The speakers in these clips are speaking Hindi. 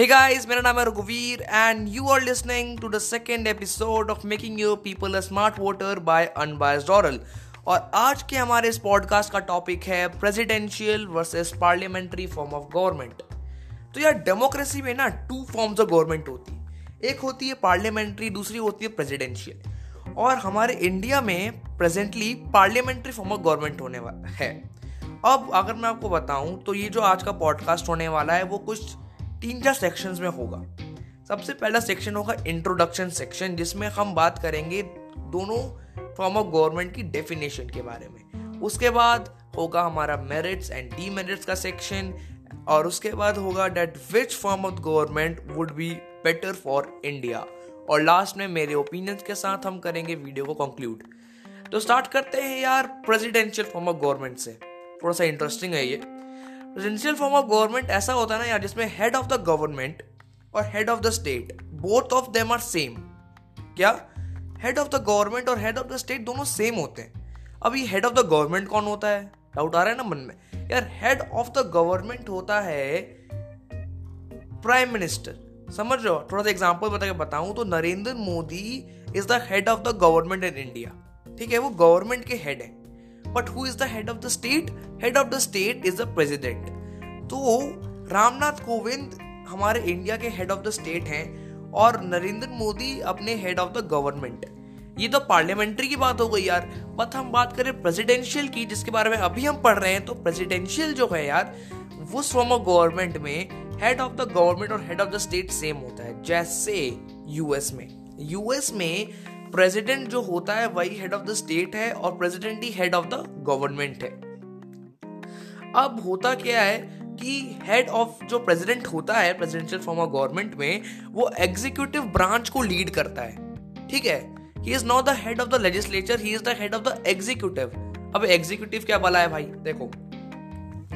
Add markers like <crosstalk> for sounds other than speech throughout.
Hey guys, मेरा नाम है रघुवीर and you are listening to the second episode of making your people a smart voter by unbiased aural और आज के हमारे इस पॉडकास्ट का टॉपिक है presidential versus parliamentary form of government तो यार डेमोक्रेसी में ना टू फॉर्म्स ऑफ़ गवर्नमेंट होती है। एक होती है पार्लियामेंट्री दूसरी होती है प्रेसिडेंशियल और हमारे इंडिया में presently parliamentary form of government होने वाला है। अब अगर मैं आपको बताऊँ तो ये जो आज का पॉडकास्ट होने वाला है वो कुछ तीन चार सेक्शंस में होगा। सबसे पहला सेक्शन होगा इंट्रोडक्शन सेक्शन जिसमें हम बात करेंगे दोनों फॉर्म ऑफ़ गवर्नमेंट की डेफिनेशन के बारे में। उसके बाद होगा हमारा मेरिट्स एंड डी मेरिट्स का सेक्शन और उसके बाद होगा that which form of government would be better for India और लास्ट में मेरे ओपिनियंस के साथ हम करेंगे वीडियो को कंक्लूड तो स्टार्ट करते हैं यार प्रेसिडेंशियल फॉर्म ऑफ़ गवर्नमेंट से। थोड़ा सा इंटरेस्टिंग है ये। प्रेसिडेंशियल फॉर्म ऑफ़ गवर्नमेंट ऐसा होता है ना यार, जिसमें हेड ऑफ़ द गवर्नमेंट और head of the state both of them are same क्या? हेड ऑफ़ द गवर्नमेंट और हेड ऑफ़ द स्टेट दोनों सेम होते हैं। अब ये हेड ऑफ़ द गवर्नमेंट कौन होता है? डाउट आ रहा है ना मन में? यार हेड ऑफ़ द गवर्नमेंट होता है प्राइम मिनिस्टर समझ रहे हो? थोड़ा सा एग्ज़ाम्पल बता के बताऊँ तो Narendra Modi is the head of the government in India ठीक है, वो गवर्नमेंट के हेड है। But who is the head of the state head of the state is the president तो रामनाथ कोविंद हमारे इंडिया के हेड ऑफ़ द स्टेट हैं और नरेंद्र मोदी अपने हेड ऑफ़ द गवर्नमेंट ये तो पार्लियामेंट्री की बात हो गई यार। बट हम बात करें प्रेसिडेंशियल की, जिसके बारे में अभी हम पढ़ रहे हैं तो प्रेसिडेंशियल जो है यार, वो फॉर्म ऑफ़ गवर्नमेंट में हेड ऑफ़ द गवर्नमेंट और head of the state same होता है, जैसे यूएस में। यूएस में प्रेसिडेंट जो होता है, वही हेड ऑफ़ द स्टेट है और प्रेसिडेंट ही हेड ऑफ़ द गवर्नमेंट है। अब होता क्या है कि हेड ऑफ़ जो प्रेसिडेंट होता है प्रेसिडेंशियल फॉर्म ऑफ़ गवर्नमेंट में, वो एग्जीक्यूटिव ब्रांच को लीड करता है। ठीक है? He is not the head of the legislature he is the head of the executive अब एग्जीक्यूटिव क्या बला है भाई? देखो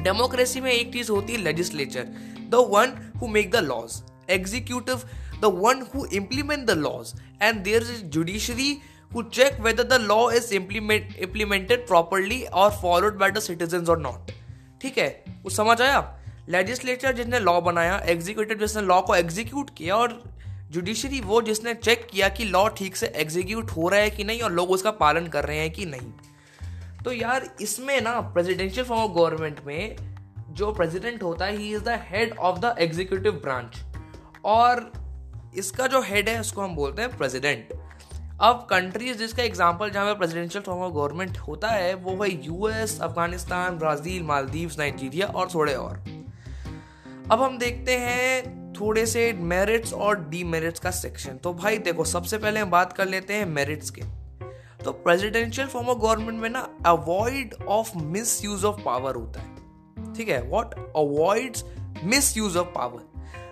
डेमोक्रेसी में एक चीज़ होती है legislature the one who make the laws executive the one who implement the laws and there is judiciary who check whether the law is implement, implemented properly or followed by the citizens or not. ठीक है? कुछ समझ आया? लेजिस्लेचर जिसने लॉ बनाया एग्जीक्यूटिव जिसने लॉ को एग्जीक्यूट किया और जुडिशरी वो जिसने चेक किया कि लॉ ठीक से एग्जीक्यूट हो रहा है कि नहीं और लोग उसका पालन कर रहे हैं कि नहीं। तो यार इसमें ना प्रेसिडेंशियल फॉर्म ऑफ़ गवर्नमेंट में जो प्रेसिडेंट होता है he is the head of the executive branch और इसका जो हेड है, उसको हम बोलते हैं प्रेसिडेंट अब कंट्रीज़ जिसका एग्जांपल जहाँ पर प्रेसिडेंशियल फॉर्म ऑफ़ गवर्नमेंट होता है, वो है US Afghanistan, Brazil, Maldives, Nigeria और थोड़े और. अब हम देखते हैं थोड़े से मेरिट्स और डी मेरिट्स का सेक्शन तो भाई देखो, सबसे पहले हम बात कर लेते हैं मेरिट्स के. तो प्रेसिडेंशियल फॉर्म ऑफ़ गवर्नमेंट में ना avoid of misuse of power होता है. ठीक है? What avoids misuse of power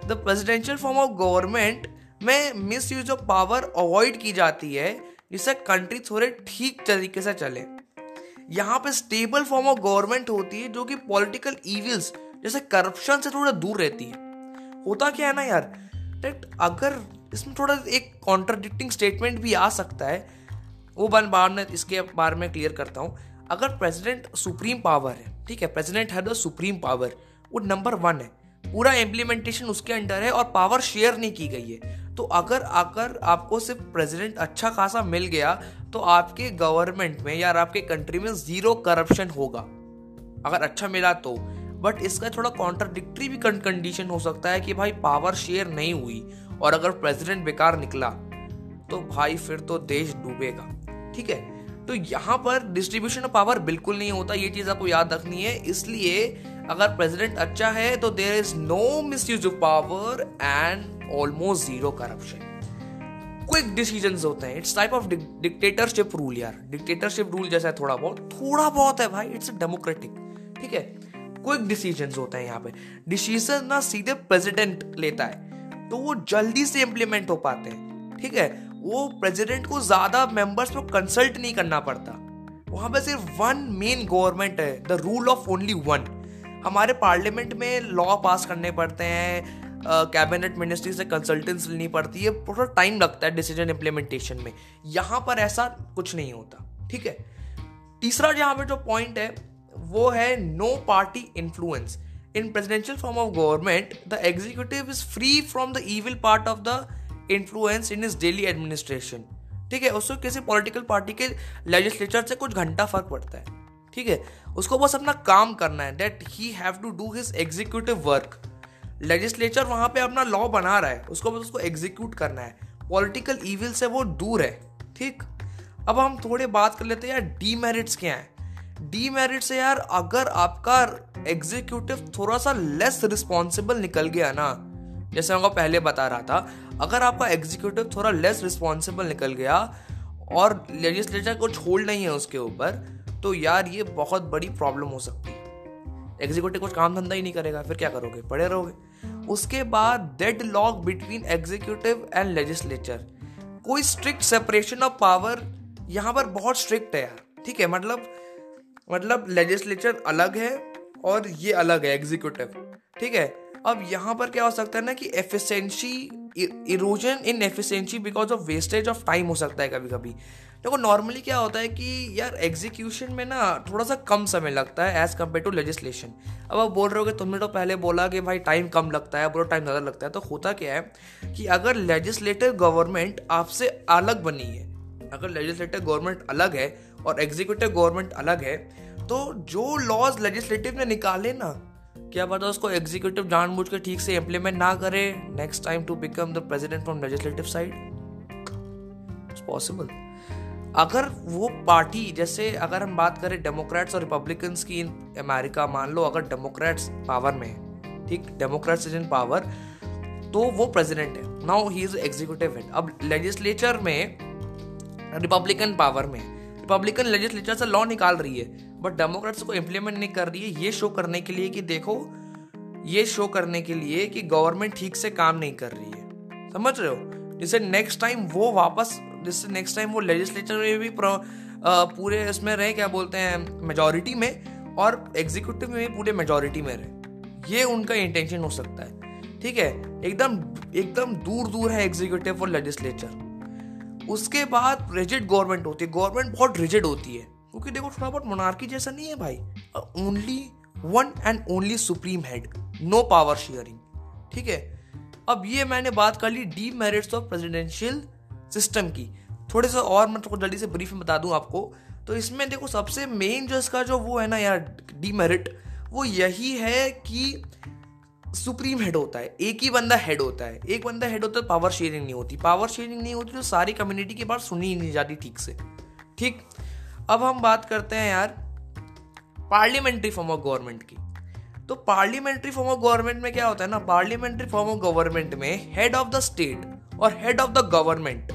the presidential form of government में misuse of power avoid की जाती है, जिससे कंट्री थोड़े ठीक तरीके से चले। यहाँ पे स्टेबल फॉर्म ऑफ़ गवर्नमेंट होती है, जो कि पॉलिटिकल इविल्स जैसे करप्शन से थोड़ा दूर रहती है। होता क्या है ना यार डेट अगर इसमें थोड़ा एक कॉन्ट्राडिक्टिंग स्टेटमेंट भी आ सकता है, वो बन बार में इसके बारे में क्लियर करता हूँ। अगर प्रेसिडेंट सुप्रीम पावर है, ठीक है प्रेसिडेंट है द सुप्रीम पावर वो नंबर वन है। पूरा इम्प्लीमेंटेशन उसके अंडर है और पावर शेयर नहीं की गई है। तो अगर अगर आपको सिर्फ़ प्रेसिडेंट अच्छा खासा मिल गया तो आपके गवर्नमेंट में या आपके कंट्री में ज़ीरो करप्शन होगा। अगर अच्छा मिला तो। बट इसका थोड़ा कॉन्ट्राडिक्टरी भी कंडीशन हो सकता है कि भाई पावर शेयर नहीं हुई और अगर प्रेसिडेंट बेकार निकला तो भाई फिर तो देश डूबेगा। ठीक है? तो यहाँ पर डिस्ट्रीब्यूशन ऑफ़ पावर बिल्कुल नहीं होता, ये चीज़ आपको याद रखनी है। इसलिए अगर प्रेसिडेंट अच्छा है तो there is no misuse of power and almost zero corruption quick decision होते हैं. It's type of dictatorship rule यार. डिक्टेटरशिप रूल जैसा है थोड़ा बहुत. थोड़ा बहुत है भाई. इट्स डेमोक्रेटिक ठीक है? क्विक डिसीज़न होते हैं यहाँ पे. डिसीज़न ना सीधे प्रेसिडेंट लेता है. तो वो जल्दी से इंप्लीमेंट हो पाते हैं. ठीक है? वो प्रेसिडेंट को ज़्यादा मेंबर्स को कंसल्ट नहीं करना पड़ता. वहाँ पे सिर्फ़ वन मेन गवर्नमेंट है. The rule of only one हमारे पार्लियामेंट में लॉ पास करने पड़ते हैं कैबिनेट मिनिस्ट्री से कंसल्टेंस लेनी पड़ती है, थोड़ा टाइम लगता है डिसीज़न इम्प्लीमेंटेशन में। यहाँ पर ऐसा कुछ नहीं होता, ठीक है? तीसरा जहाँ पे जो पॉइंट है, वो है no party influence in presidential form of government the executive is free from the evil part of the influence in is daily administration ठीक है? उसको किसी पॉलिटिकल पार्टी के लेजिस्लेचर से कुछ घंटा फ़र्क पड़ता है। ठीक है? उसको बस अपना काम करना है that he have to do his executive work legislature वहाँ पे अपना लॉ बना रहा है, उसको बस उसको एग्जीक्यूट करना है। पॉलिटिकल ईविल से वो दूर है, ठीक? अब हम थोड़े बात कर लेते हैं, यार डी मेरिट्स क्या है? डी मेरिट से यार, अगर आपका एग्जीक्यूटिव थोड़ा सा लेस रिस्पॉन्सिबल निकल गया ना, जैसे मैं पहले बता रहा था, अगर आपका एग्जीक्यूटिव थोड़ा लेस रिस्पॉन्सिबल निकल गया, और लेजिस्लेचर कुछ होल्ड नहीं है उसके ऊपर तो यार ये बहुत बड़ी प्रॉब्लम हो सकती है। एग्जीक्यूटिव कुछ काम धंधा ही नहीं करेगा, फिर क्या करोगे? पड़े रहोगे। उसके बाद deadlock between executive and legislature कोई स्ट्रिक्ट सेपरेशन ऑफ़ पावर यहाँ पर बहुत स्ट्रिक्ट है यार, ठीक है? मतलब मतलब लेजिस्लेचर अलग है और ये अलग है एग्जीक्यूटिव ठीक है? अब यहाँ पर क्या हो सकता है ना कि efficiency erosion in efficiency because of wastage of time हो सकता है कभी कभी देखो नॉर्मली क्या होता है कि यार एग्जीक्यूशन में ना थोड़ा सा कम समय लगता है एज कंपेयर टू लेजिस्लेशन अब आप बोल रहे हो कि तुमने तो पहले बोला कि भाई टाइम कम लगता है, बोलो टाइम ज़्यादा लगता है तो होता क्या है कि अगर लेजिस्लेटिव गवर्नमेंट आपसे अलग बनी है, अगर लेजिस्लेटिव गवर्नमेंट अलग है और एग्जीक्यूटिव गवर्नमेंट अलग है तो जो लॉज लेजिस्लेटिव ने निकाले ना क्या पता उसको एग्जीक्यूटिव जानबूझ के ठीक से इम्प्लीमेंट ना करे। Next time to become the president from legislative side possible अगर वो पार्टी जैसे अगर हम बात करें डेमोक्रेट्स और रिपब्लिकन्स की इन अमेरिका मान लो अगर डेमोक्रेट्स पावर में है, ठीक? डेमोक्रेट्स इज़ इन पावर तो वो प्रेसिडेंट है। Now he is executive head अब लेजिस्लेचर में रिपब्लिकन पावर में रिपब्लिकन लेजिस्लेचर से लॉ निकाल रही है। बट डेमोक्रेट्स को इम्प्लीमेंट नहीं कर रही है ये शो करने के लिए कि देखो, ये शो करने के लिए कि गवर्नमेंट ठीक से काम नहीं कर रही है। समझ रहे हो? जिससे नेक्स्ट टाइम वो वापस, जिससे नेक्स्ट टाइम वो लेजिस्लेचर में भी पूरे इसमें रहे, क्या बोलते हैं मेजोरिटी में, और एग्जीक्यूटिव में भी पूरे मेजोरिटी में रहे। ये उनका इंटेंशन हो सकता है। ठीक है? एकदम एकदम दूर दूर है एग्जीक्यूटिव और लेजिस्लेचर उसके बाद रिजिड गवर्नमेंट होती है। गवर्नमेंट बहुत रिजिड होती है। क्योंकि देखो थोड़ा बहुत मोनार्की जैसा नहीं है भाई। Only one and only supreme head no power sharing ठीक है? अब ये मैंने बात कर ली D merits of presidential system की। थोड़े से और मैं थोड़ा जल्दी से ब्रीफ में बता दूँ आपको। तो इसमें देखो सबसे मेन जो इसका जो वो है ना यार डी मेरिट वो यही है कि सुप्रीम हेड होता है। एक ही बंदा हेड होता है। एक बंदा हेड होता है पावर शेयरिंग नहीं होती। पावर शेयरिंग नहीं होती तो सारी कम्युनिटी की बात सुनी ही नहीं जाती ठीक से। ठीक? अब हम बात करते हैं यार पार्लियामेंट्री फॉर्म ऑफ़ गवर्नमेंट की। तो पार्लियामेंट्री फॉर्म ऑफ़ गवर्नमेंट में क्या होता है ना? पार्लियामेंट्री फॉर्म ऑफ़ गवर्नमेंट में हेड ऑफ़ द स्टेट और हेड ऑफ़ द गवर्नमेंट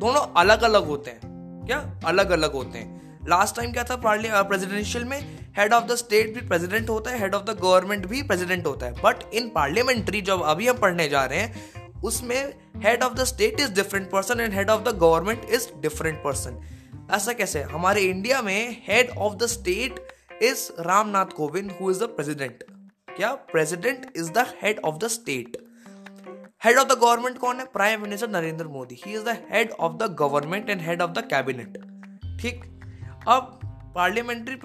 दोनों अलग अलग होते हैं। क्या? अलग अलग होते हैं। लास्ट टाइम क्या था? प्रेसिडेंशियल में हेड ऑफ़ द स्टेट भी प्रेसिडेंट होता है हेड ऑफ़ द गवर्नमेंट भी प्रेसिडेंट होता है। बट इन पार्लियामेंट्री जब अभी हम पढ़ने जा रहे हैं, उसमें head of the state is different person and head of the government is different person ऐसा कैसे? हमारे इंडिया में head of the state is Ramnath Kovind who is the president क्या president is the head of the state head of the government कौन है? Prime minister Narendra Modi. He is the head of the government and head of the cabinet ठीक? अब पार्लियामेंट्री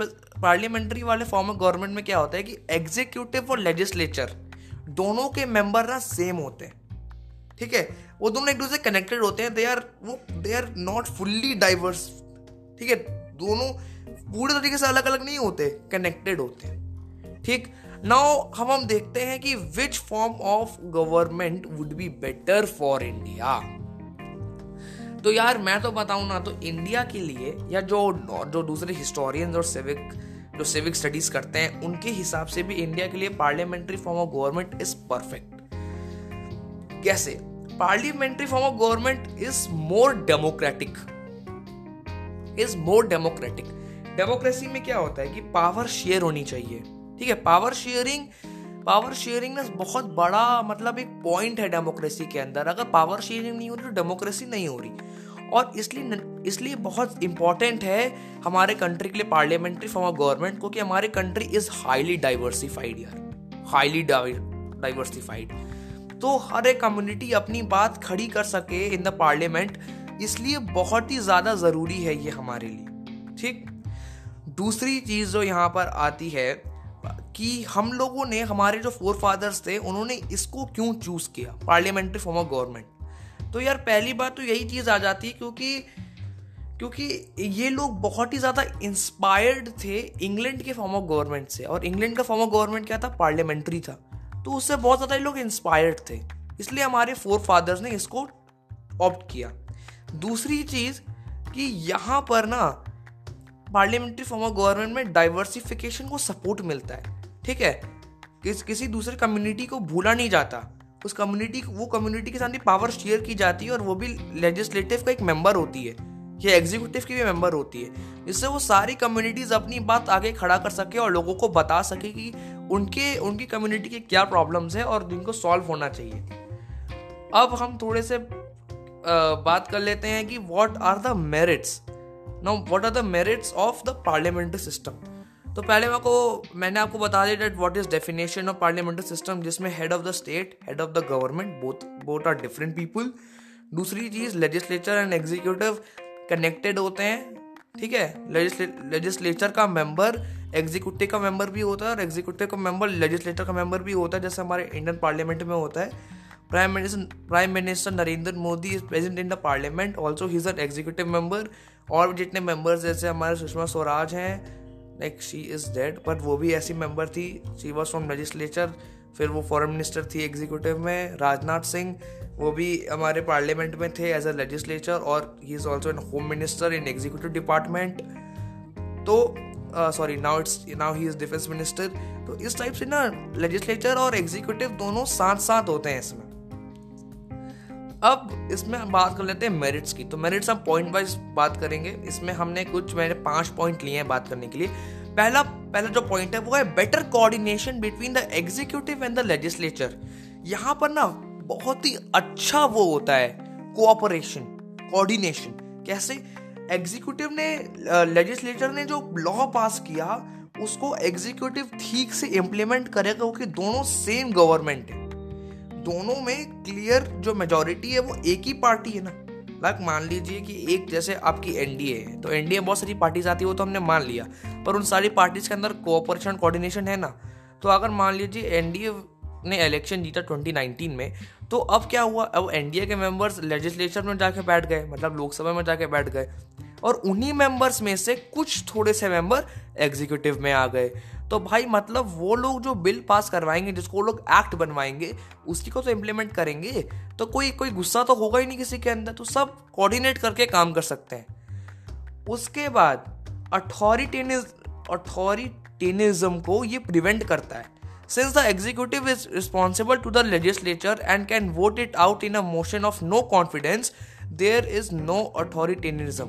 पार्लियामेंट्री वाले फॉर्म ऑफ़ गवर्नमेंट में क्या होता है कि एग्जीक्यूटिव और लेजिस्लेचर दोनों के मेंबर ना सेम होते हैं। ठीक है? वो दोनों एक दूसरे कनेक्टेड होते हैं। दे आर वो they are not fully diverse ठीक है, दोनों पूरे तरीके से अलग अलग नहीं होते कनेक्टेड होते हैं। ठीक नाउ हम हम देखते हैं कि which form of government would be better for India तो यार, मैं तो बताऊँ ना तो इंडिया के लिए या जो जो दूसरे हिस्टोरियंस और सिविक जो सिविक स्टडीज़ करते हैं, उनके हिसाब से भी इंडिया के लिए parliamentary form of government is perfect कैसे? Parliamentary form of government is more democratic is more democratic democracy में क्या होता है कि पावर शेयर होनी चाहिए। ठीक है? पावर शेयरिंग पावर शेयरिंग ना बहुत बड़ा मतलब एक पॉइंट है डेमोक्रेसी के अंदर। अगर पावर शेयरिंग नहीं हो रही तो डेमोक्रेसी नहीं हो रही। और इसलिए इसलिए बहुत इंपॉर्टेंट है हमारे कंट्री के लिए पार्लियामेंट्री फॉर्म ऑफ़ गवर्नमेंट को कि हमारी कंट्री इज़ हाईली डाइवर्सिफाइड यार। हाईली डाइवर्सिफाइड तो हर एक कम्युनिटी अपनी बात खड़ी कर सके इन द पार्लियामेंट इसलिए बहुत ही ज़्यादा ज़रूरी है ये हमारे लिए, ठीक? दूसरी चीज़ जो यहाँ पर आती है कि हम लोगों ने, हमारे जो फोर फादर्स थे, उन्होंने इसको क्यों चूज़ किया? पार्लियामेंट्री फॉर्म ऑफ़ गवर्नमेंट तो यार, पहली बात तो यही चीज़ आ जाती है क्योंकि क्योंकि ये लोग बहुत ही ज़्यादा इंस्पायर्ड थे इंग्लैंड के फॉर्म ऑफ़ गवर्नमेंट से। और इंग्लैंड का फॉर्म ऑफ़ गवर्नमेंट क्या था? पार्लियामेंट्री था। तो उससे बहुत ज़्यादा ये लोग इंस्पायर्ड थे। इसलिए हमारे फोर फादर्स ने इसको ऑप्ट किया। दूसरी चीज़ कि यहाँ पर ना पार्लियामेंट्री फॉर्म ऑफ़ गवर्नमेंट में डाइवर्सिफिकेशन को सपोर्ट मिलता है, ठीक है? किस, किसी दूसरे कम्युनिटी को भूला नहीं जाता। उस कम्युनिटी वो कम्युनिटी के साथ पावर शेयर की जाती है और वो भी लेजिस्लेटिव का एक मेंबर होती है, या एग्जीक्यूटिव की भी मेंबर होती है। जिससे वो सारी कम्युनिटीज अपनी बात आगे खड़ा कर सके और लोगों को बता सके कि उनके, उनकी कम्युनिटी के क्या प्रॉब्लम्स हैं और जिनको सॉल्व होना चाहिए। अब हम थोड़े से बात कर लेते हैं कि what are the merits now what are the merits of the parliamentary system तो पहले मैं को, मैंने आपको बता दिया that what is definition of parliamentary system जिसमें head of the state head of the government both both are different people दूसरी चीज़ लेजिस्लेचर एंड एग्जीक्यूटिव कनेक्टेड होते हैं, ठीक है? लेजिस्लेचर का मेंबर एग्जीक्यूटिव का मेंबर भी होता है और एग्जीक्यूटिव का मेंबर लेजिस्लेटर का मेंबर भी होता है, जैसे हमारे इंडियन पार्लियामेंट में होता है। Prime minister prime minister Narendra Modi is present in the parliament also he is an executive member और जितने मेंबर्स जैसे हमारे सुषमा स्वराज हैं like she is dead but वो भी ऐसी मेंबर थी शी वॉज़ फ्रॉम लेजिस्लेचर फिर वो फॉरेन मिनिस्टर थी एग्जीक्यूटिव में राजनाथ सिंह वो भी हमारे पार्लियामेंट में थे एज अ लेजिस्लेचर और he is also in home minister in executive department तो sorry now it's now he is defence minister तो इस टाइप से ना लेजिस्लेचर और एग्जीक्यूटिव दोनों साथ साथ होते हैं इसमें। अब इसमें हम बात कर लेते हैं मेरिट्स की। तो मेरिट्स हम पॉइंट वाइज बात करेंगे। इसमें हमने कुछ, मैंने पाँच पॉइंट लिए हैं बात करने के लिए। पहला पहला जो पॉइंट है, वो है better coordination between the executive and the legislature यहाँ पर ना बहुत ही अच्छा वो होता है कोऑपरेशन कोऑर्डिनेशन कैसे? एग्जीक्यूटिव ने लेजिस्लेटर ने जो लॉ पास किया, उसको एग्जीक्यूटिव ठीक से इम्प्लीमेंट करेगा क्योंकि दोनों सेम गवर्नमेंट है। दोनों में क्लियर जो मेजोरिटी है वो एक ही पार्टी है ना। लाइक मान लीजिए कि एक जैसे आपकी एनडीए है तो एनडीए बहुत सारी पार्टीज़ आती है वो तो हमने मान लिया। पर उन सारी पार्टीज़ के अंदर कोऑपरेशन कोऑर्डिनेशन है ना। तो अगर मान लीजिए एनडीए ने इलेक्शन जीता 2019 में तो अब क्या हुआ? अब एनडीए के मेंबर्स लेजिस्लेचर में जाके बैठ गए मतलब लोकसभा में जाके बैठ गए। और उन्हीं मेंबर्स में से कुछ थोड़े से मेंबर एग्जीक्यूटिव में आ गए। तो भाई मतलब वो लोग जो बिल पास करवाएँगे जिसको लोग एक्ट बनवाएँगे उसी को तो इम्प्लीमेंट करेंगे। तो कोई कोई गुस्सा तो होगा ही नहीं किसी के अंदर तो सब कोऑर्डिनेट करके काम कर सकते हैं। उसके बाद अथॉरिटेनिज अथॉरिटेनिज्म को ये प्रिवेंट करता है। Since the executive is responsible to the legislature and can vote it out in a motion of no confidence, there is no authoritarianism.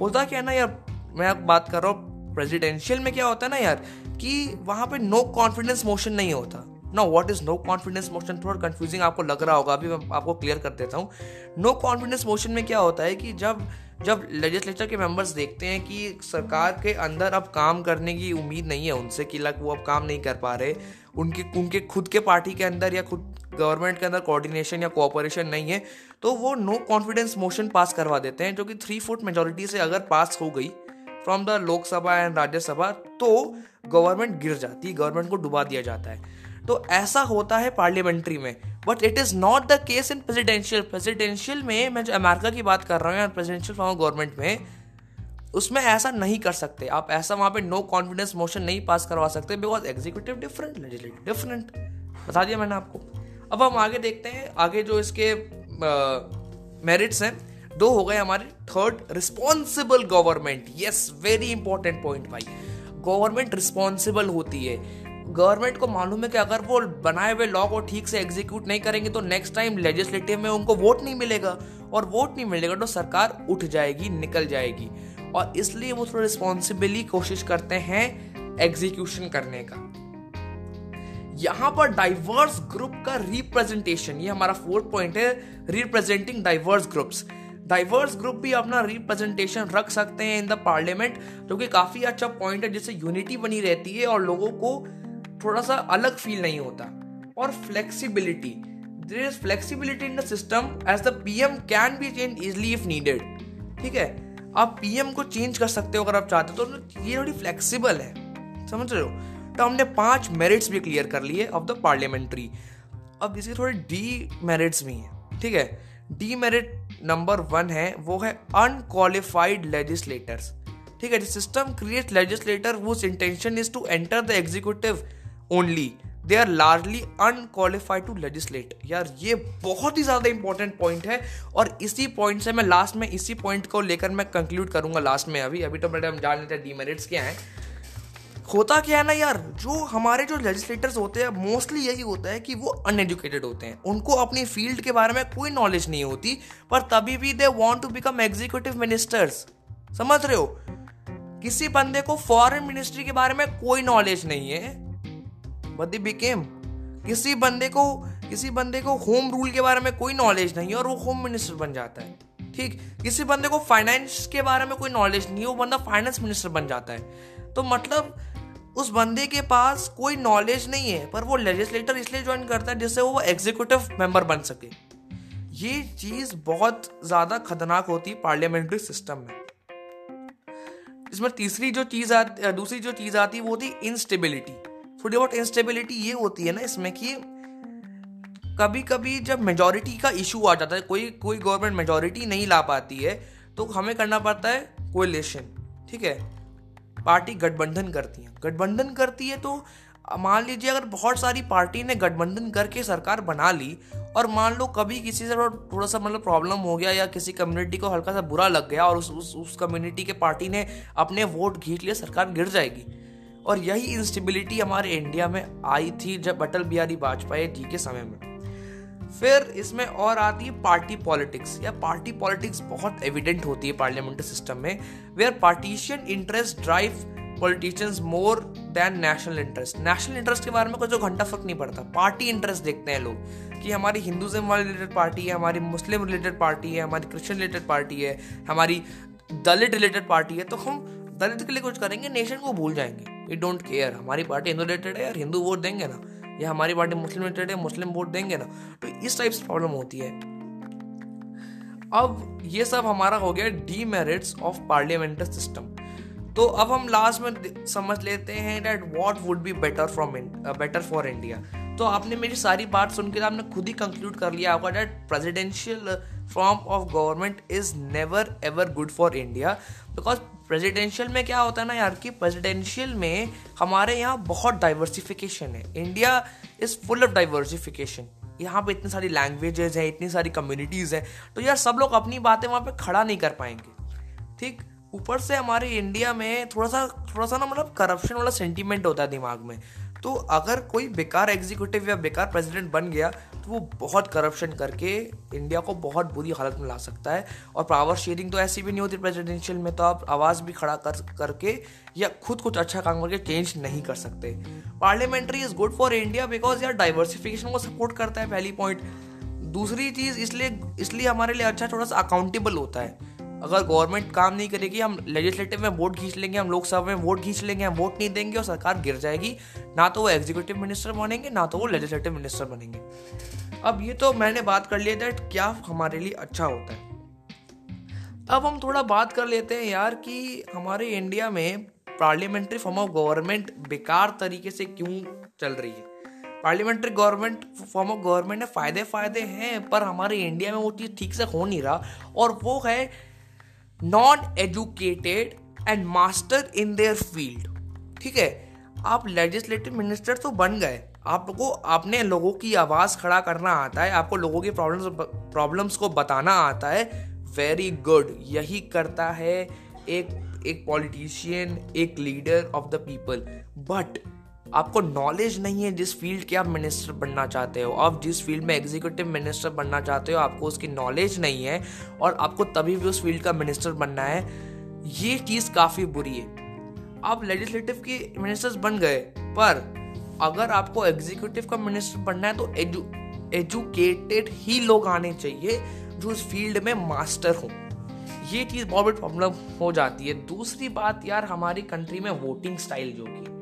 होता क्या है ना यार मैं बात कर रहा हूँ प्रेसिडेंशियल में क्या होता है ना यार कि वहाँ पे नो कॉन्फिडेंस मोशन नहीं होता। ना what is no confidence motion थोड़ा कंफ्यूजिंग आपको लग रहा होगा, अभी मैं आपको क्लियर कर देता हूँ। नो कॉन्फिडेंस मोशन में क्या होता है कि जब जब लेजिस्लेचर के मेंबर्स देखते हैं कि सरकार के अंदर अब काम करने की उम्मीद नहीं है उनसे कि लग वो अब काम नहीं कर पा रहे, उनके उनके खुद के पार्टी के अंदर या खुद गवर्नमेंट के अंदर कोऑर्डिनेशन या कोऑपरेशन नहीं है तो वो नो कॉन्फिडेंस मोशन पास करवा देते हैं, जो कि थ्री फोर्थ मेजोरिटी से अगर पास हो गई from the Lok Sabha and Rajya Sabha तो गवर्नमेंट गिर जाती है गवर्नमेंट को डुबा दिया जाता है तो ऐसा होता है पार्लियामेंट्री में but it is not the case in presidential presidential में मैं जो अमेरिका की बात कर रहा हूँ प्रेसिडेंशियल फॉर्म गवर्नमेंट में, उसमें ऐसा नहीं कर सकते। आप ऐसा वहाँ पे नो कॉन्फिडेंस मोशन नहीं पास करवा सकते because executive different legislative different बता दिया मैंने आपको। अब हम आगे देखते हैं। आगे जो इसके मेरिट्स हैं दो हो गए हमारे। Third responsible government yes very important point भाई। गवर्नमेंट रिस्पॉन्सिबल होती है। गवर्नमेंट को मालूम है कि अगर वो बनाए हुए लॉ को ठीक से एग्जीक्यूट नहीं करेंगे तो नेक्स्ट टाइम लेजिस्लेटिव में उनको वोट नहीं मिलेगा। और वोट नहीं मिलेगा तो सरकार उठ जाएगी, निकल जाएगी। और इसलिए वो थोड़ा रिस्पॉन्सिबली कोशिश करते हैं एग्जीक्यूशन करने का। यहाँ पर डाइवर्स ग्रुप का रिप्रेजेंटेशन ये हमारा फोर्थ पॉइंट है representing diverse groups diverse group भी अपना रिप्रेजेंटेशन रख सकते हैं इन द पार्लियामेंट जो कि काफ़ी अच्छा पॉइंट है, जिससे यूनिटी बनी रहती है और लोगों को थोड़ा सा अलग फील नहीं होता। और flexibility there is flexibility in the system as the P M can be change easily if needed ठीक है? आप पीएम को चेंज कर सकते हो अगर आप चाहते हो तो ये थोड़ी फ्लेक्सिबल है। समझ रहे हो? तो हमने पाँच मेरिट्स भी क्लियर कर लिए ऑफ़ द पार्लियामेंट्री अब इसके थोड़े डी मेरिट्स भी हैं। ठीक है? डी मेरिट नंबर वन है, वो है अनक्वालिफाइड लेजिस्लेटर्स ठीक है सिस्टम क्रिएट लेजिस्लेटर वो intention is to enter the executive only they are largely unqualified to legislate यार, ये बहुत ही ज़्यादा इंपॉर्टेंट पॉइंट है, और इसी पॉइंट से मैं लास्ट में इसी पॉइंट को लेकर मैं कंक्लूड करूँगा लास्ट में अभी। अभी तो मैडम जान लेते हैं डीमेरिट्स क्या हैं। होता क्या है ना यार, जो हमारे जो लेजिस्लेटर्स होते हैं मोस्टली यही होता है कि वो अनएजुकेटेड होते हैं। उनको अपनी फ़ील्ड के बारे में कोई नॉलेज नहीं होती, पर तभी भी they want to become executive ministers समझ रहे हो? किसी बंदे को फॉरेन मिनिस्ट्री के बारे में कोई नॉलेज नहीं है। बट दे बिकेम किसी बंदे को, किसी बंदे को होम रूल के बारे में कोई नॉलेज नहीं है और वो होम मिनिस्टर बन जाता है। ठीक? किसी बंदे को फाइनेंस के बारे में कोई नॉलेज नहीं है, वो बंदा फाइनेंस मिनिस्टर बन जाता है। तो मतलब उस बंदे के पास कोई नॉलेज नहीं है, पर वो लेजिस्लेटर इसलिए ज्वाइन करता है जिससे वो एग्जीक्यूटिव मेंबर बन सके। ये चीज़ बहुत ज़्यादा खतरनाक होती है पार्लियामेंट्री सिस्टम में। इसमें तीसरी जो चीज़ आती दूसरी जो चीज़ आती है वो होती इंस्टेबिलिटी थोड़ी बहुत इंस्टेबिलिटी ये होती है ना इसमें कि कभी कभी जब मेजोरिटी का इशू आ जाता है, कोई कोई गवर्नमेंट मेजोरिटी नहीं ला पाती है तो हमें करना पड़ता है कोलेशन ठीक है? पार्टी गठबंधन करती है। गठबंधन करती है तो मान लीजिए अगर बहुत सारी पार्टी ने गठबंधन करके सरकार बना ली और मान लो कभी किसी से थोड़ा सा मतलब प्रॉब्लम हो गया या किसी कम्युनिटी को हल्का सा बुरा लग गया और उस उस, उस कम्युनिटी के पार्टी ने अपने वोट घींच लिए सरकार गिर जाएगी। और यही इंस्टेबिलिटी हमारे इंडिया में आई थी जब अटल बिहारी वाजपेयी जी के समय में। फिर इसमें और आती है पार्टी पॉलिटिक्स या पार्टी पॉलिटिक्स बहुत एविडेंट होती है पार्लियामेंट्री सिस्टम में where partisan interest drive politicians more than national interest national interest के बारे में कोई जो घंटा फ़र्क नहीं पड़ता. पार्टी इंटरेस्ट देखते हैं लोग कि हमारी हिंदुज्म वाली रिलेटेड पार्टी है, हमारी मुस्लिम रिलेटेड पार्टी है, हमारी क्रिश्चियन रिलेटेड पार्टी है, हमारी दलित रिलेटेड पार्टी है. तो हम दलित के लिए कुछ करेंगे नेशन को भूल जाएँगे. वी डोंट केयर हमारी पार्टी हिंदू रिलेटेड है यार हिंदू वोट देंगे ना. या हमारी पार्टी मुस्लिम रिलेटेड है मुस्लिम वोट देंगे ना तो इस टाइप से प्रॉब्लम होती है। अब ये सब हमारा हो गया the merits of parliamentary system तो अब हम लास्ट में समझ लेते हैं that what would be better from better for India तो आपने मेरी सारी बात सुन के आपने खुद ही कंक्लूड कर लिया होगा that presidential form of government is never ever good for India because presidential में क्या होता है ना यार कि प्रेसिडेंशियल में हमारे यहाँ बहुत डाइवर्सिफिकेशन है। India is full of diversification यहाँ पे इतनी सारी लैंग्वेजेस हैं, इतनी सारी कम्युनिटीज़ हैं। तो यार सब लोग अपनी बातें वहाँ पे खड़ा नहीं कर पाएँगे। ठीक? ऊपर से हमारे इंडिया में थोड़ा सा थोड़ा सा ना मतलब करप्शन वाला सेंटीमेंट होता है दिमाग में। तो अगर कोई बेकार एग्जीक्यूटिव या बेकार प्रेसिडेंट बन गया तो वो बहुत करप्शन करके इंडिया को बहुत बुरी हालत में ला सकता है। और पावर शेयरिंग तो ऐसी भी नहीं होती प्रेसिडेंशियल में तो आप आवाज़ भी खड़ा कर, करके या खुद कुछ अच्छा काम करके चेंज नहीं कर सकते। Parliamentary is good for India because यार डाइवर्सिफिकेशन को सपोर्ट करता है पहली पॉइंट दूसरी चीज़ इसलिए इसलिए हमारे लिए अच्छा थोड़ा सा अकाउंटेबल होता है। अगर गवर्नमेंट काम नहीं करेगी, हम लेजिस्लेटिव में वोट खींच लेंगे, हम लोकसभा में वोट खींच लेंगे, हम वोट नहीं देंगे और सरकार गिर जाएगी, ना तो वो एग्जीक्यूटिव मिनिस्टर बनेंगे, ना तो वो लेजिस्लेटिव मिनिस्टर बनेंगे। अब ये तो मैंने बात कर लिया दैट क्या हमारे लिए अच्छा होता है? अब हम थोड़ा बात कर लेते हैं यार कि हमारे इंडिया में पार्लियामेंट्री फॉर्म ऑफ़ गवर्नमेंट बेकार तरीके से क्यों चल रही है? Parliamentary government form of government में फ़ायदे फ़ायदे हैं, पर हमारे इंडिया में वो चीज़ ठीक से हो नहीं रहा, और वो है non educated and master in their field ठीक है? आप लेजिस्लेटिव मिनिस्टर तो बन गए। आपको अपने लोगों की आवाज़ खड़ा करना आता है, आपको लोगों की प्रॉब्लम्स प्रॉब्लम्स को बताना आता है। वेरी गुड यही करता है एक एक पॉलिटिशियन एक leader of the people but आपको नॉलेज नहीं है जिस फ़ील्ड के आप मिनिस्टर बनना चाहते हो। आप जिस फ़ील्ड में एग्जीक्यूटिव मिनिस्टर बनना चाहते हो, आपको उसकी नॉलेज नहीं है और आपको तभी भी उस फ़ील्ड का मिनिस्टर बनना है। ये चीज़ काफ़ी बुरी है। आप लेजिस्लेटिव के मिनिस्टर्स बन गए, पर अगर आपको एग्जीक्यूटिव का मिनिस्टर बनना है तो एजु एजुकेटेड ही लोग आने चाहिए जो इस फ़ील्ड में मास्टर हों। ये चीज़ बहुत बड़ी प्रॉब्लम हो जाती है। दूसरी बात यार, हमारी कंट्री में वोटिंग स्टाइल जो कि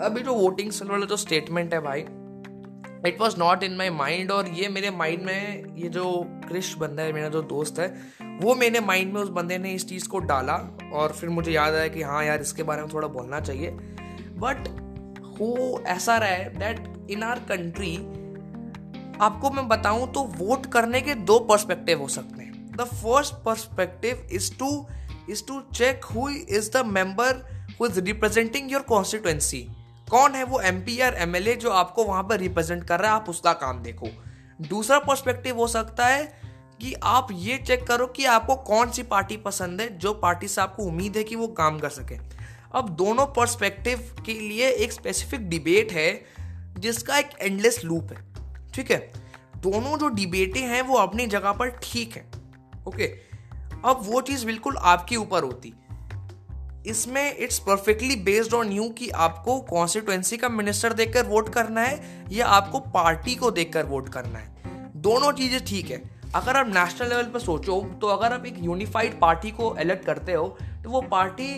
अभी जो वोटिंग सेल वाला जो स्टेटमेंट है भाई। It was not in my mind और ये मेरे माइंड में ये जो क्रिश बंदा है, मेरा जो दोस्त है, वो मेरे माइंड में उस बंदे ने इस चीज़ को डाला और फिर मुझे याद आया कि हाँ यार, इसके बारे में थोड़ा बोलना चाहिए। बट हो ऐसा रहा है दैट इन आर कंट्री आपको मैं बताऊँ तो वोट करने के दो पर्सपेक्टिव हो सकते हैं। The first perspective is to is to check who is the member who is representing your constituency कौन है वो M P M L A जो आपको वहाँ पर रिप्रेजेंट कर रहा है? आप उसका काम देखो। दूसरा पर्सपेक्टिव हो सकता है कि आप ये चेक करो कि आपको कौन सी पार्टी पसंद है, जो पार्टी से आपको उम्मीद है कि वो काम कर सके। अब दोनों पर्सपेक्टिव के लिए एक स्पेसिफिक डिबेट है, जिसका एक एंडलेस लूप है। ठीक है? दोनों जो डिबेटें हैं, वो अपनी जगह पर ठीक है। ओके अब वो चीज़ बिल्कुल आपके ऊपर होती। इसमें it's perfectly based on you कि आपको कॉन्स्टिट्युएंसी का मिनिस्टर देखकर वोट करना है या आपको पार्टी को देखकर वोट करना है। दोनों चीज़ें ठीक है। अगर आप नेशनल लेवल पर सोचो तो अगर आप एक यूनिफाइड पार्टी को इलेक्ट करते हो तो वो पार्टी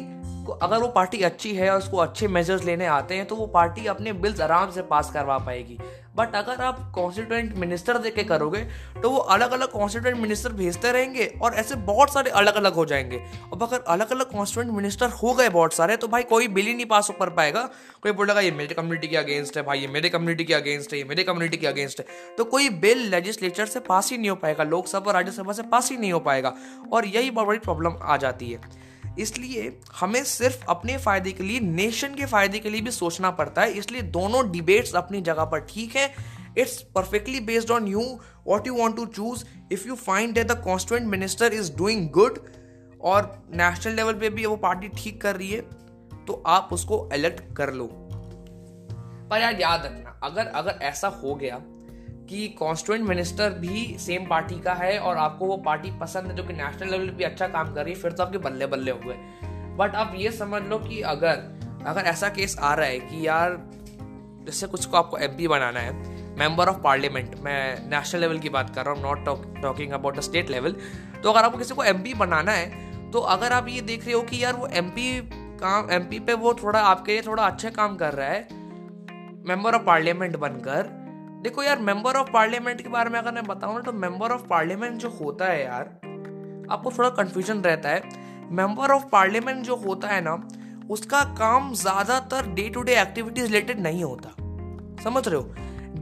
को अगर वो पार्टी अच्छी है और उसको अच्छे मेजर्स लेने आते हैं तो वो पार्टी अपने बिल्स आराम से पास करवा पाएगी। बट अगर आप कॉन्स्टिट्यूंट मिनिस्टर देख के करोगे तो वो अलग अलग कॉन्स्टिट्यूंट मिनिस्टर भेजते रहेंगे और ऐसे बहुत सारे अलग अलग हो जाएँगे। अब अगर अलग अलग कॉन्स्टिट्यूंट मिनिस्टर हो गए बहुत सारे तो भाई कोई बिल ही नहीं पास कर पाएगा। कोई बोलेगा, ये मेरे कम्युनिटी के अगेंस्ट है भाई, ये मेरे कम्युनिटी के अगेंस्ट है, ये मेरे कम्युनिटी के अगेंस्ट है। तो कोई बिल लेजिस्लेचर से पास ही नहीं हो पाएगा, लोकसभा राज्यसभा से पास ही नहीं हो पाएगा। और यही बहुत बड़ी प्रॉब्लम आ जाती है। इसलिए हमें सिर्फ़ अपने फ़ायदे के लिए नेशन के फ़ायदे के लिए भी सोचना पड़ता है। इसलिए दोनों डिबेट्स अपनी जगह पर ठीक है। It's perfectly based on you what you want to choose if you find that the constituent minister is doing good और नेशनल लेवल पे भी वो पार्टी ठीक कर रही है तो आप उसको इलेक्ट कर लो। पर यार याद रखना, अगर अगर ऐसा हो गया कि कॉन्स्टिट्यूंट मिनिस्टर भी सेम पार्टी का है और आपको वो पार्टी पसंद है जो कि नेशनल लेवल पे अच्छा काम कर रही है, फिर तो आपके बल्ले बल्ले हुए। बट आप ये समझ लो कि अगर अगर ऐसा केस आ रहा है कि यार, जैसे कुछ को आपको एमपी बनाना है मेंबर ऑफ़ पार्लियामेंट मैं नेशनल लेवल की बात कर रहा हूँ not talking about the state level तो अगर आपको किसी को एमपी बनाना है तो अगर आप ये देख रहे हो कि यार वो एमपी काम एम पे वो थोड़ा आपके लिए थोड़ा अच्छा काम कर रहा है मेंबर ऑफ़ पार्लियामेंट बनकर देखो यार मेंबर ऑफ़ पार्लियामेंट के बारे में अगर मैं बताऊँ ना तो मेंबर ऑफ़ पार्लियामेंट जो होता है यार, आपको थोड़ा कंफ्यूजन रहता है। मेंबर ऑफ़ पार्लियामेंट जो होता है ना, उसका काम ज़्यादातर day to day activities related नहीं होता। समझ रहे हो?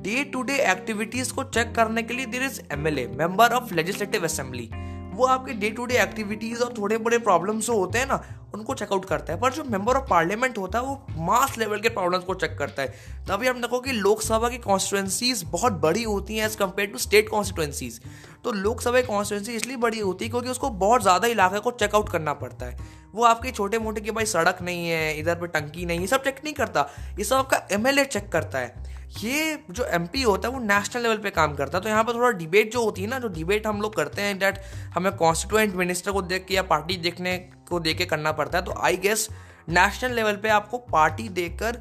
डे टू डे एक्टिविटीज़ को चेक करने के लिए there is MLA member of legislative assembly वो आपके डे टू डे एक्टिविटीज़ और थोड़े बड़े प्रॉब्लम्स जो होते हैं ना उनको चेकआउट करता है, पर जो मेंबर ऑफ़ पार्लियामेंट होता है, वो मास लेवल के प्रॉब्लम्स को चेक करता है। तभी हम देखो कि लोकसभा की कॉन्स्टिट्युएंसीज बहुत बड़ी होती हैं as compared to state constituencies तो लोकसभा की कॉन्स्टिट्युएंसी इसलिए बड़ी होती है क्योंकि उसको बहुत ज़्यादा इलाके को चेकआउट करना पड़ता है। वो आपके छोटे मोटे के भाई सड़क नहीं है, इधर पे टंकी नहीं है सब चेक नहीं करता। ये सब आपका एम चेक करता है। ये जो एमपी होता है, वो नेशनल लेवल पे काम करता है। तो यहाँ पर थोड़ा डिबेट जो होती है ना, जो डिबेट हम लोग करते हैं डैट हमें कॉन्स्टिट्यूंट मिनिस्टर को देख के या पार्टी देखने को देके करना पड़ता है। तो आई गेस नेशनल लेवल पे आपको पार्टी देकर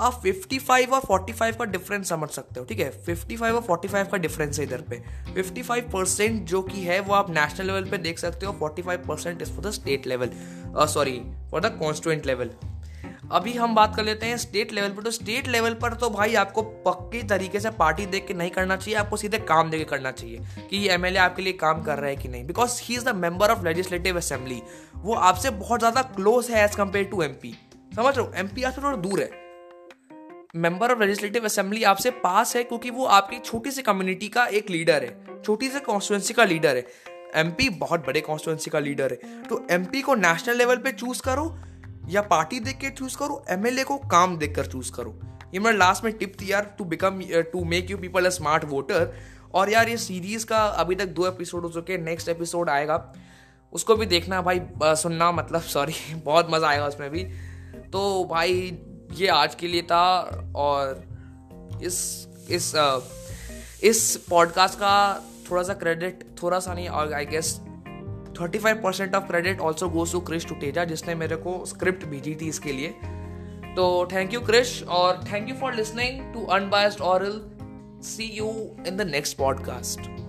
आप 55 और 45 का डिफरेंस समझ सकते हो, ठीक है? 55 और 45 का डिफरेंस है इधर पे। 55 परसेंट जो कि है वो आप नेशनल लेवल पे देख सकते हो 45 percent is for the state level sorry for the constituent level अभी हम बात कर लेते हैं स्टेट लेवल पर। तो स्टेट लेवल पर तो भाई आपको पक्के तरीके से पार्टी देख के नहीं करना चाहिए, आपको सीधे काम दे के करना चाहिए कि ये एमएलए आपके लिए काम कर रहा है कि नहीं। Because he is the member of legislative assembly वो आपसे बहुत ज़्यादा क्लोज है एज कंपेयर टू एमपी समझ रहे हो? एमपी आपसे थोड़ा दूर है। मेंबर ऑफ़ लेजिस्लेटिव असेंबली आपसे पास है क्योंकि वो आपकी छोटी सी कम्युनिटी का एक लीडर है। छोटी सी कॉन्स्टिट्युएंसी का लीडर है। एमपी बहुत बड़े कॉन्स्टिट्युएंसी का लीडर है। तो एमपी को नेशनल लेवल पे चूज़ करो। या पार्टी देख के चूज़ करो एमएलए को काम देख कर चूज़ करो। ये मेरा लास्ट में टिप थी यार to become to make you people a smart voter और यार ये सीरीज़ का अभी तक दो एपिसोड हो चुके हैं नेक्स्ट एपिसोड आएगा। उसको भी देखना भाई सुनना मतलब <laughs> सॉरी बहुत मज़ा आएगा उसमें भी। तो भाई, ये आज के लिए था, और इस इस इस पॉडकास्ट का थोड़ा सा क्रेडिट थोड़ा सा नहीं, और I guess thirty five percent of credit also goes to Krish Tuteja जिसने मेरे को स्क्रिप्ट भेजी थी इसके लिए। तो थैंक यू क्रिश और thank you for listening to unbiased aural see you in the next podcast